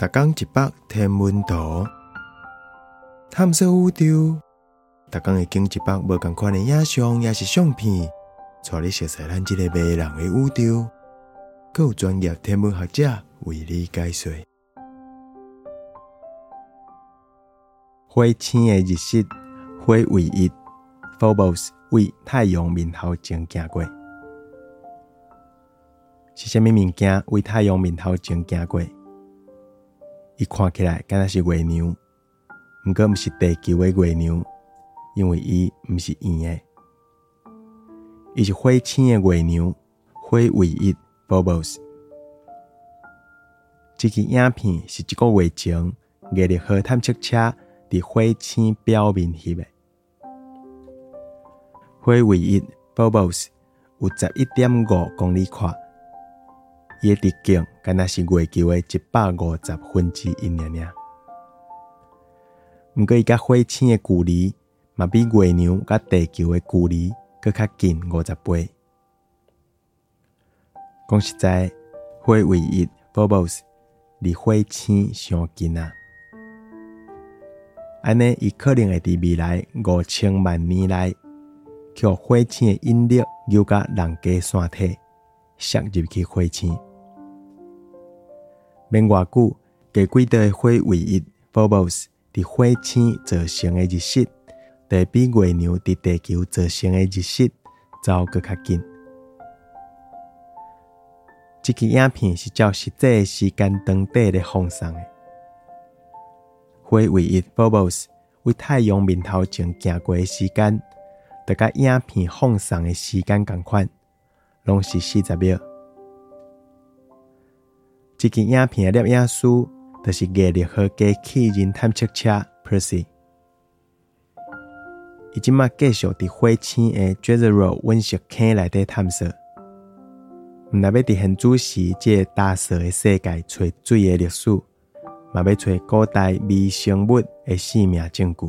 逐工一百天文图，探索宇宙。逐工会经一百无共款的影像，也是相片，带你熟悉咱即个迷人的宇宙。更有专业天文学者为你解说。火星的日食，火唯一 （Phobos） 为太阳面头前行过。是虾米物件为太阳面头前行过？伊看起来敢若是月亮，毋过毋是地球的月亮，因为伊毋是圆的，伊是火星的月亮，火唯一 （Phobos）。这支影片是一个月前热力号探测车伫火星表面翕的。火唯一 （Phobos） 有十一点五公里宽。伊诶直径敢若是月球的一百五十分之一尔尔，毋过伊甲火星诶距离嘛比月亮甲地球诶距离搁较近五十倍。讲实在，火唯一 （Phobos） 离火星上近啊！安尼，伊可能会伫未来五千万年内，靠火星的引力扭甲人家山体，射入去火星。免偌久，加几道火唯一 （Phobos） 伫火星造成的日食，会比月亮伫地球造成的日食走搁较近。这支影片是照实际时间长短咧放送的。火唯一 （Phobos） 为太阳面头前行过的时间，大甲影片放送的时间共款，拢是四十秒。这支影片的摄影师就是热力号机器人探测车 Percy。伊即马继续伫火星的 Jezero 温室坑内底探索，毋但要伫现主时即大蛇的世界找水的历史，嘛要找古代微生物的生命证据。